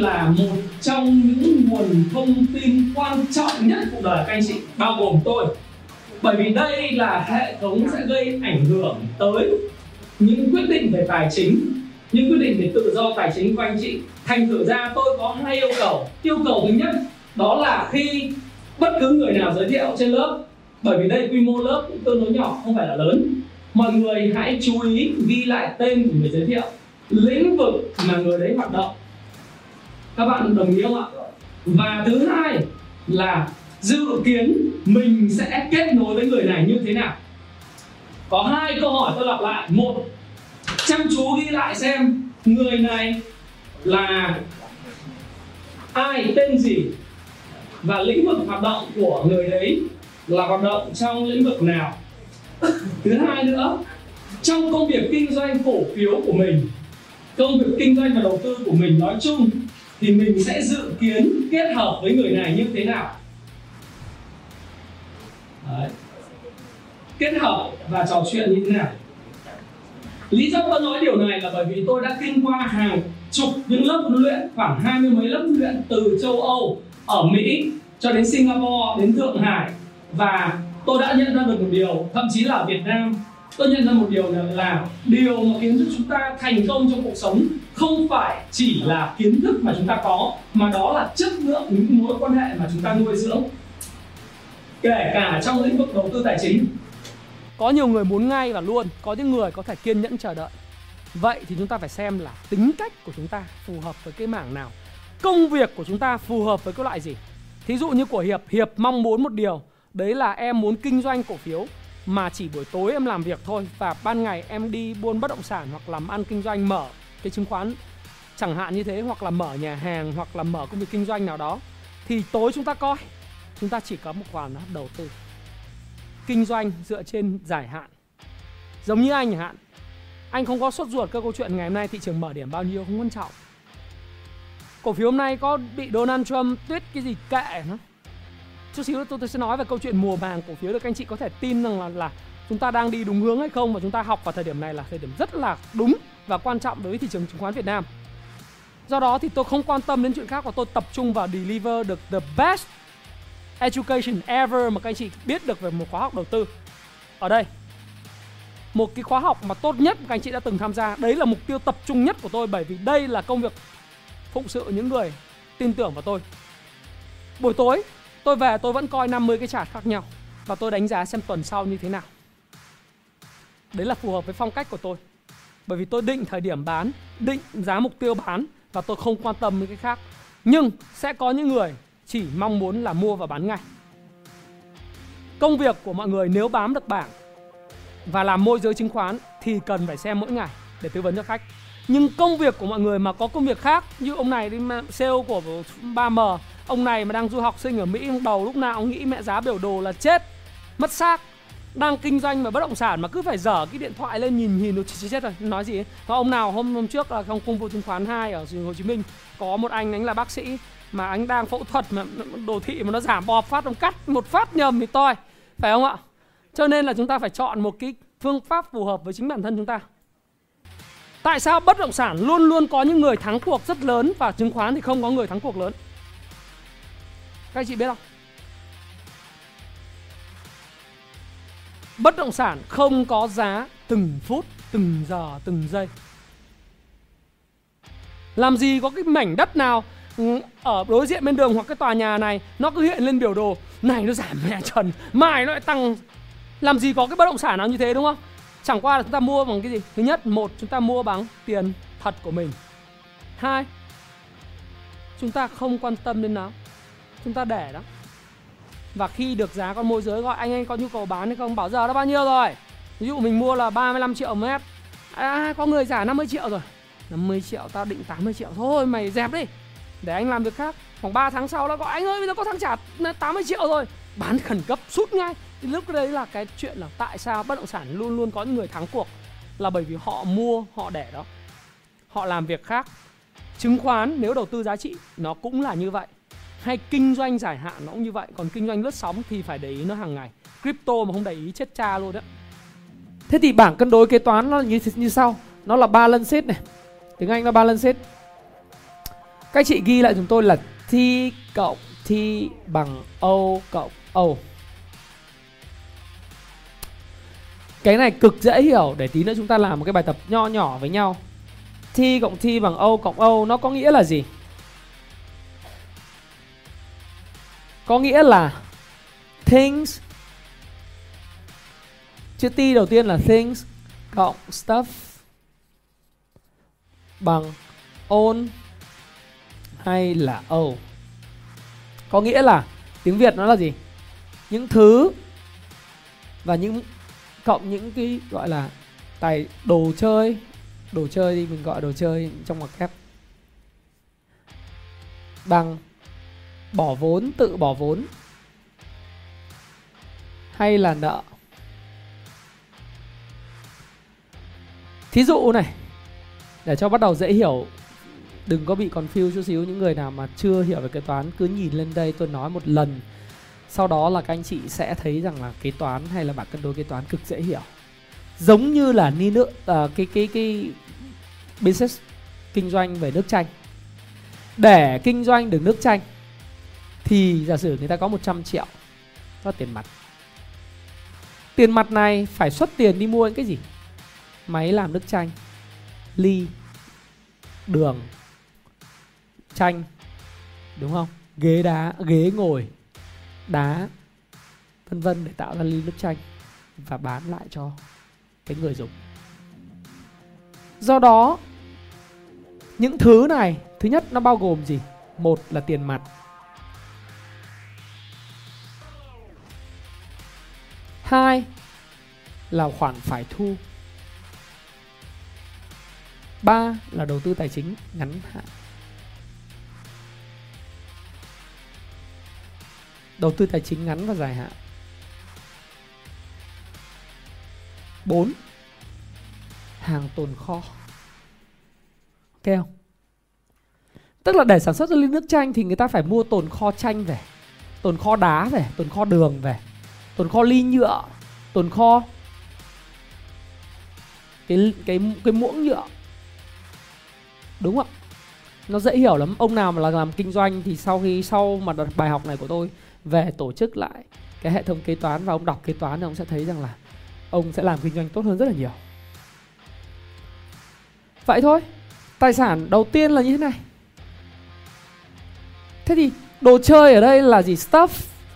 Là một trong những nguồn thông tin quan trọng nhất cuộc đời các anh chị, bao gồm tôi. Bởi vì đây là hệ thống sẽ gây ảnh hưởng tới những quyết định về tài chính, những quyết định về tự do tài chính của anh chị. Thành thử ra tôi có hai yêu cầu. Yêu cầu thứ nhất đó là khi bất cứ người nào giới thiệu trên lớp, bởi vì đây quy mô lớp cũng tương đối nhỏ, không phải là lớn. Mọi người hãy chú ý ghi lại tên của người giới thiệu, lĩnh vực mà người đấy hoạt động các bạn đồng ý không ạ? Và thứ hai là dự kiến mình sẽ kết nối với người này như thế nào? Có hai câu hỏi tôi lặp lại. Một, chăm chú ghi lại xem người này là ai, tên gì và lĩnh vực hoạt động của người đấy là hoạt động trong lĩnh vực nào. Thứ hai nữa, trong công việc kinh doanh cổ phiếu của mình, công việc kinh doanh và đầu tư của mình nói chung thì mình sẽ dự kiến kết hợp với người này như thế nào? Đấy. kết hợp và trò chuyện như thế nào? Lý do tôi nói điều này là bởi vì tôi đã kinh qua hàng chục những lớp huấn luyện, khoảng hai mươi mấy lớp huấn luyện từ châu âu, ở mỹ cho đến singapore, đến thượng hải. Và tôi đã nhận ra được một điều, thậm chí là ở việt nam tôi nhận ra một điều là, là điều mà khiến cho chúng ta thành công trong cuộc sống không phải chỉ là kiến thức mà chúng ta có mà đó là chất lượng những mối quan hệ mà chúng ta nuôi dưỡng. Kể cả trong lĩnh vực đầu tư tài chính. Có nhiều người muốn ngay và luôn có những người có thể kiên nhẫn chờ đợi. Vậy thì chúng ta phải xem là tính cách của chúng ta phù hợp với cái mảng nào. Công việc của chúng ta phù hợp với cái loại gì? Thí dụ như của hiệp hiệp mong muốn một điều đấy là em muốn kinh doanh cổ phiếu mà chỉ buổi tối em làm việc thôi và ban ngày em đi buôn bất động sản hoặc làm ăn kinh doanh mở cái chứng khoán. Chẳng hạn như thế, hoặc là mở nhà hàng, hoặc là mở công việc kinh doanh nào đó. Thì tối chúng ta coi, chúng ta chỉ có một khoản đầu tư. Kinh doanh dựa trên dài hạn. Giống như anh hạn. Anh không có sốt ruột cơ câu chuyện ngày hôm nay thị trường mở điểm bao nhiêu không quan trọng. Cổ phiếu hôm nay có bị Donald Trump tuyết cái gì kệ nó chút xíu tôi, tôi sẽ nói về câu chuyện mùa vàng cổ phiếu được anh chị có thể tin rằng là, là chúng ta đang đi đúng hướng hay không và chúng ta học vào thời điểm này là thời điểm rất là đúng và quan trọng đối với thị trường chứng khoán Việt Nam. Do đó thì tôi không quan tâm đến chuyện khác và tôi tập trung vào deliver được the best education ever mà các anh chị biết được về một khóa học đầu tư. Ở đây, một cái khóa học mà tốt nhất các anh chị đã từng tham gia, đấy là mục tiêu tập trung nhất của tôi bởi vì đây là công việc phụng sự những người tin tưởng vào tôi. Buổi tối Tôi về tôi vẫn coi 50 cái chart khác nhau và tôi đánh giá xem tuần sau như thế nào. Đấy là phù hợp với phong cách của tôi. Bởi vì tôi định thời điểm bán, định giá mục tiêu bán và tôi không quan tâm đến cái khác. Nhưng sẽ có những người chỉ mong muốn là mua và bán ngay. Công việc của mọi người nếu bám được bảng và làm môi giới chứng khoán thì cần phải xem mỗi ngày để tư vấn cho khách. Nhưng công việc của mọi người mà có công việc khác như ông này đi sale của 3M Ông này mà đang du học sinh ở Mỹ đầu lúc nào ông nghĩ mẹ giá biểu đồ là chết Mất xác. Đang kinh doanh và bất động sản mà cứ phải dở cái điện thoại lên nhìn nhìn nó chết, chết rồi nói gì ấy. Và ông nào hôm hôm trước là trong công vụ chứng khoán 2 ở Hồ Chí Minh có một anh anh là bác sĩ mà anh đang phẫu thuật mà đồ thị mà nó giảm bò phát ông cắt một phát nhầm thì toi. Phải không ạ? Cho nên là chúng ta phải chọn một cái phương pháp phù hợp với chính bản thân chúng ta. Tại sao bất động sản luôn luôn có những người thắng cuộc rất lớn và chứng khoán thì không có người thắng cuộc lớn? Các anh chị biết không? Bất động sản không có giá từng phút, từng giờ, từng giây. Làm gì có cái mảnh đất nào ừ, ở đối diện bên đường hoặc cái tòa nhà này nó cứ hiện lên biểu đồ này nó giảm mẹ trần, mai nó lại tăng. Làm gì có cái bất động sản nào như thế đúng không? Chẳng qua là chúng ta mua bằng cái gì? Thứ nhất, một chúng ta mua bằng tiền thật của mình. Hai, chúng ta không quan tâm đến nó chúng ta để đó. Và khi được giá con môi giới gọi anh anh có nhu cầu bán hay không? Bảo giờ nó bao nhiêu rồi? Ví dụ mình mua là 35 triệu mét. À, có người trả 50 triệu rồi. 50 triệu tao định 80 triệu. Thôi mày dẹp đi. Để anh làm việc khác. Khoảng 3 tháng sau nó gọi anh ơi bây giờ có thằng trả 80 triệu rồi. Bán khẩn cấp sút ngay. Thì lúc đấy là cái chuyện là tại sao bất động sản luôn luôn có những người thắng cuộc là bởi vì họ mua họ để đó. Họ làm việc khác. Chứng khoán nếu đầu tư giá trị nó cũng là như vậy hay kinh doanh dài hạn nó cũng như vậy, còn kinh doanh lướt sóng thì phải để ý nó hàng ngày. Crypto mà không để ý, chết cha luôn đó thế thì bảng cân đối kế toán nó như như sau. Nó là balance sheet này. Tiếng anh là balance sheet các chị ghi lại chúng tôi là T cộng T bằng O cộng O. Cái này cực dễ hiểu. Để tí nữa chúng ta làm một cái bài tập nho nhỏ với nhau. T cộng T bằng O cộng O nó có nghĩa là gì? Có nghĩa là things, Chữ T đầu tiên là things cộng stuff bằng own hay là O. Có nghĩa là tiếng Việt nó là gì? Những thứ và những, cộng những cái gọi là tài, đồ chơi đồ chơi thì mình gọi đồ chơi trong ngoặc kép bằng bỏ vốn tự bỏ vốn. Hay là nợ? Thí dụ này để cho bắt đầu dễ hiểu đừng có bị confuse chút xíu những người nào mà chưa hiểu về kế toán cứ nhìn lên đây tôi nói một lần. Sau đó là các anh chị sẽ thấy rằng là kế toán hay là bảng cân đối kế toán cực dễ hiểu. Giống như là ni nước uh, à, cái cái cái business kinh doanh về nước chanh. Để kinh doanh được nước chanh thì giả sử người ta có 100 triệu có tiền mặt. Tiền mặt này phải xuất tiền đi mua những cái gì? Máy làm nước chanh, ly, đường, chanh, đúng không? Ghế đá, ghế ngồi, đá, vân vân để tạo ra ly nước chanh và bán lại cho cái người dùng. Do đó, những thứ này, thứ nhất nó bao gồm gì? Một là tiền mặt. Hai là khoản phải thu. Ba là đầu tư tài chính ngắn hạn. Đầu tư tài chính ngắn và dài hạn. 4 hàng tồn kho. Ok không? Tức là để sản xuất ra ly nước chanh thì người ta phải mua tồn kho chanh về, tồn kho đá về, tồn kho đường về tồn kho ly nhựa. Tồn kho cái cái cái muỗng nhựa. Đúng không nó dễ hiểu lắm. Ông nào mà là làm kinh doanh thì sau khi, sau mà đợt bài học này của tôi về tổ chức lại cái hệ thống kế toán và ông đọc kế toán thì ông sẽ thấy rằng là ông sẽ làm kinh doanh tốt hơn rất là nhiều. Vậy thôi. Tài sản đầu tiên là như thế này. Thế thì đồ chơi ở đây là gì? Stuff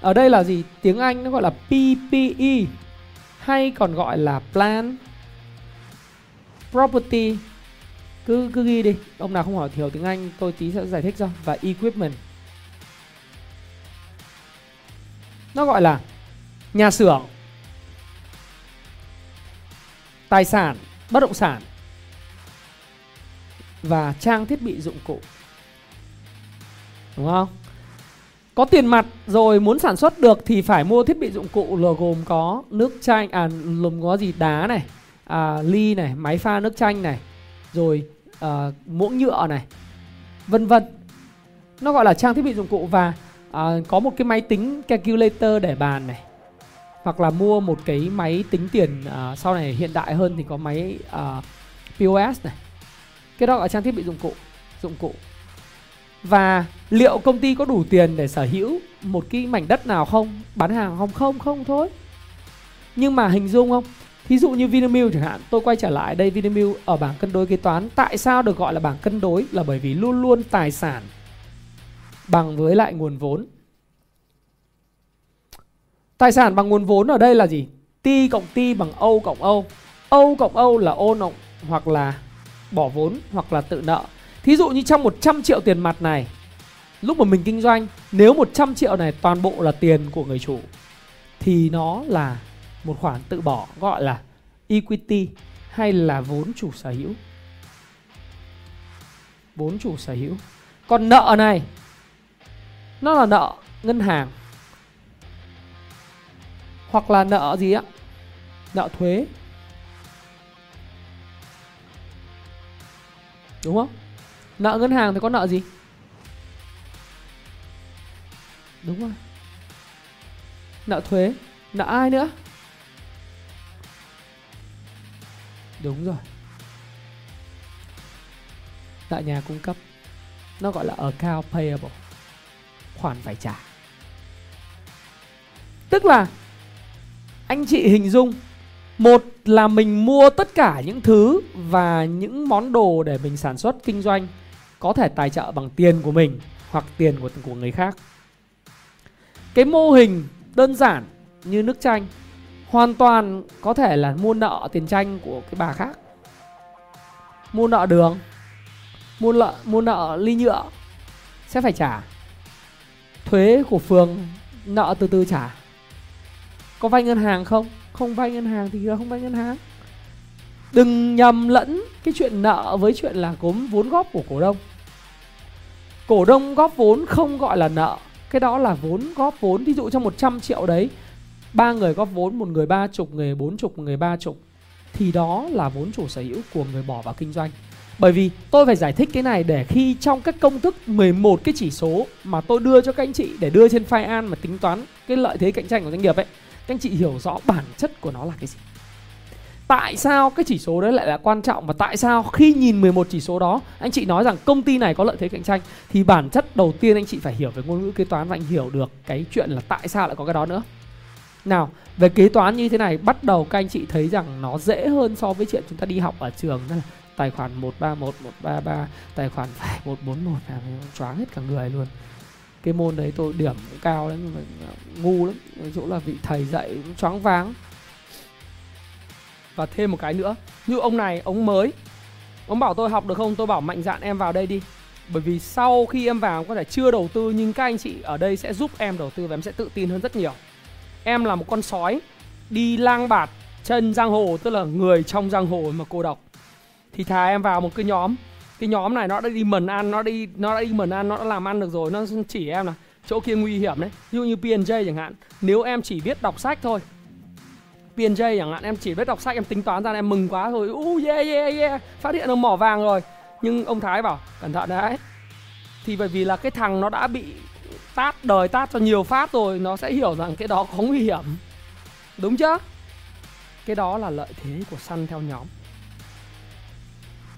ở đây là gì? Tiếng anh nó gọi là ppe hay còn gọi là plan property. Cứ cứ ghi đi, ông nào không hỏi hiểu tiếng anh, tôi tí sẽ giải thích cho. Và equipment. Nó gọi là nhà xưởng, tài sản, bất động sản và trang thiết bị dụng cụ. Đúng không? Có tiền mặt rồi muốn sản xuất được thì phải mua thiết bị dụng cụ là gồm có nước chanh à lùm có gì đá này à, ly này máy pha nước chanh này rồi à, muỗng nhựa này vân vân. Nó gọi là trang thiết bị dụng cụ và à, có một cái máy tính calculator để bàn này hoặc là mua một cái máy tính tiền à, sau này hiện đại hơn thì có máy à, POS này. Cái đó là trang thiết bị dụng cụ dụng cụ và liệu công ty có đủ tiền để sở hữu một cái mảnh đất nào không bán hàng không không không thôi nhưng mà hình dung không Ví dụ như Vinamilk chẳng hạn, tôi quay trở lại đây Vinamilk ở bảng cân đối kế toán, tại sao được gọi là bảng cân đối là bởi vì luôn luôn tài sản bằng với lại nguồn vốn. Tài sản bằng nguồn vốn ở đây là gì? T cộng T bằng O cộng O. O cộng O là ô nộng hoặc là bỏ vốn hoặc là tự nợ. Thí dụ như trong 100 triệu tiền mặt này, lúc mà mình kinh doanh, nếu 100 triệu này toàn bộ là tiền của người chủ thì nó là một khoản tự bỏ gọi là equity hay là vốn chủ sở hữu. Vốn chủ sở hữu. Còn nợ này nó là nợ ngân hàng hoặc là nợ gì ạ nợ thuế. Đúng không? Nợ ngân hàng thì có nợ gì? Đúng rồi. Nợ thuế, nợ ai nữa? Đúng rồi. Nợ nhà cung cấp. Nó gọi là account payable. Khoản phải trả. Tức là anh chị hình dung, một là mình mua tất cả những thứ và những món đồ để mình sản xuất, kinh doanh có thể tài trợ bằng tiền của mình hoặc tiền của của người khác. Cái mô hình đơn giản như nước chanh hoàn toàn có thể là mua nợ tiền chanh của cái bà khác. Mua nợ đường, mua nợ mua nợ ly nhựa sẽ phải trả. Thuế của phường nợ từ từ trả. Có vay ngân hàng không? Không vay ngân hàng thì không vay ngân hàng. Đừng nhầm lẫn cái chuyện nợ với chuyện là gốm vốn góp của cổ đông cổ đông góp vốn không gọi là nợ. Cái đó là vốn góp vốn, ví dụ trong 100 triệu đấy. Ba người góp vốn, một người ba chục, người bốn chục một người ba chục. Thì đó là vốn chủ sở hữu của người bỏ vào kinh doanh. Bởi vì tôi phải giải thích cái này để khi trong các công thức 11 cái chỉ số mà tôi đưa cho các anh chị để đưa trên file an mà tính toán cái lợi thế cạnh tranh của doanh nghiệp ấy, các anh chị hiểu rõ bản chất của nó là cái gì tại sao cái chỉ số đấy lại là quan trọng và tại sao khi nhìn 11 chỉ số đó, anh chị nói rằng công ty này có lợi thế cạnh tranh, thì bản chất đầu tiên anh chị phải hiểu về ngôn ngữ kế toán và anh hiểu được cái chuyện là tại sao lại có cái đó nữa. Nào, về kế toán như thế này, bắt đầu các anh chị thấy rằng nó dễ hơn so với chuyện chúng ta đi học ở trường là tài khoản 131 133 tài khoản phải 141 là choáng hết cả người luôn. Cái môn đấy tôi điểm cũng cao lắm nhưng mà ngu lắm, chỗ là vị thầy dạy choáng váng và thêm một cái nữa, như ông này, ông mới. Ông bảo tôi học được không? Tôi bảo mạnh dạn em vào đây đi. Bởi vì sau khi em vào có thể chưa đầu tư, nhưng các anh chị ở đây sẽ giúp em đầu tư và em sẽ tự tin hơn rất nhiều. Em là một con sói, đi lang bạt chân giang hồ, tức là người trong giang hồ mà cô độc thì thà em vào một cái nhóm. Cái nhóm này nó đã đi mần ăn, nó đi, nó đã đi mần ăn, nó đã làm ăn được rồi. Nó chỉ em là chỗ kia nguy hiểm đấy. Ví dụ như PNJ chẳng hạn. Nếu em chỉ biết đọc sách thôi PNJ chẳng hạn, em chỉ biết đọc sách, em tính toán ra em mừng quá rồi. U yeah yeah yeah. Phát hiện được mỏ vàng rồi. Nhưng ông Thái bảo, cẩn thận đấy. Thì bởi vì là cái thằng nó đã bị tát, đời tát cho nhiều phát rồi, nó sẽ hiểu rằng cái đó có nguy hiểm. Đúng chưa cái đó là lợi thế của săn theo nhóm.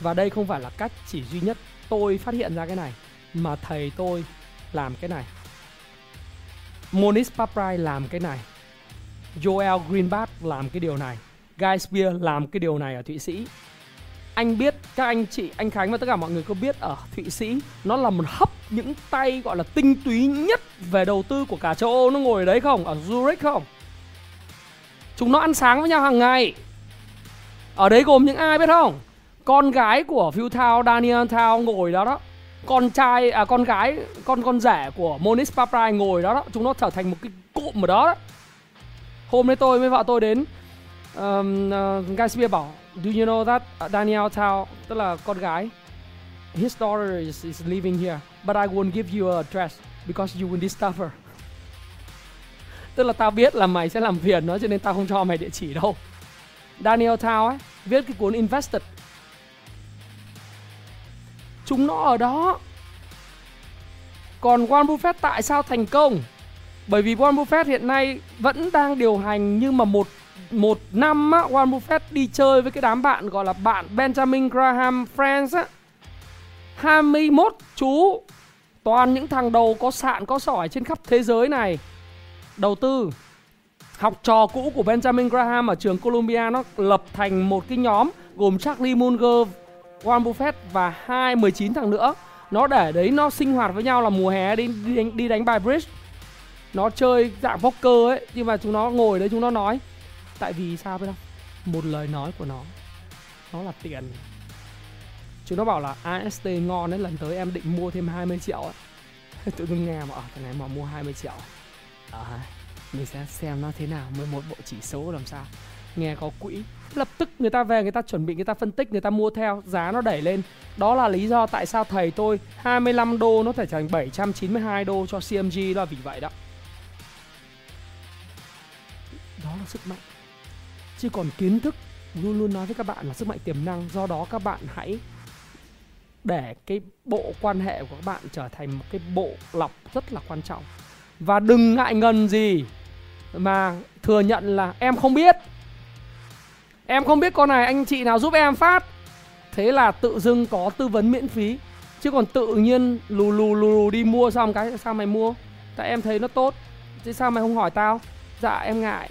Và đây không phải là cách chỉ duy nhất tôi phát hiện ra cái này, mà thầy tôi làm cái này. Monis Paprai làm cái này. Joel Greenblatt làm cái điều này Guy Spear làm cái điều này ở Thụy Sĩ. Anh biết các anh chị anh Khánh và tất cả mọi người có biết ở Thụy Sĩ nó là một hấp những tay gọi là tinh túy nhất về đầu tư của cả châu Âu. Nó ngồi ở đấy không? Ở Zurich không? Chúng nó ăn sáng với nhau hàng ngày. Ở đấy gồm những ai biết không? Con gái của Phil Thao, Daniel Thao ngồi đó đó. Con trai à con gái con con rể của Monis Paprai ngồi đó đó. Chúng nó trở thành một cái cụm ở đó, đó hôm đấy tôi với vợ tôi đến um, uh, Guy Spear bảo do you know that Daniel Thao tức là con gái his daughter is, is living here but I won't give you a address because you will disturb her tức là tao biết là mày sẽ làm phiền nó cho nên tao không cho mày địa chỉ đâu. Daniel Thao ấy viết cái cuốn Invested. Chúng nó ở đó. Còn Warren Buffett tại sao thành công? Bởi vì Warren Buffett hiện nay vẫn đang điều hành nhưng mà một một năm á, Warren Buffett đi chơi với cái đám bạn gọi là bạn Benjamin Graham Friends á. 21 chú toàn những thằng đầu có sạn có sỏi trên khắp thế giới này. Đầu tư học trò cũ của Benjamin Graham ở trường Columbia nó lập thành một cái nhóm gồm Charlie Munger Warren Buffett và hai 19 thằng nữa. Nó để đấy nó sinh hoạt với nhau là mùa hè đi đi đánh, đi đánh bài bridge nó chơi dạng poker ấy nhưng mà chúng nó ngồi đấy chúng nó nói. Tại vì sao biết không? Một lời nói của nó nó là tiền. Chúng nó bảo là AST ngon đấy lần tới em định mua thêm 20 triệu ấy. Tự dưng nghe mà ở thằng này mà mua 20 triệu. À, mình sẽ xem nó thế nào 11 bộ chỉ số làm sao. Nghe có quỹ lập tức người ta về người ta chuẩn bị người ta phân tích người ta mua theo giá nó đẩy lên. Đó là lý do tại sao thầy tôi 25 đô nó thể thành 792 đô cho CMG là vì vậy đó. Sức mạnh. Chứ còn kiến thức luôn luôn nói với các bạn là sức mạnh tiềm năng, do đó các bạn hãy để cái bộ quan hệ của các bạn trở thành một cái bộ lọc rất là quan trọng. Và đừng ngại ngần gì mà thừa nhận là em không biết. Em không biết con này anh chị nào giúp em phát. Thế là tự dưng có tư vấn miễn phí. Chứ còn tự nhiên lù lù lù đi mua xong cái sao mày mua? Tại em thấy nó tốt thế sao mày không hỏi tao? Dạ em ngại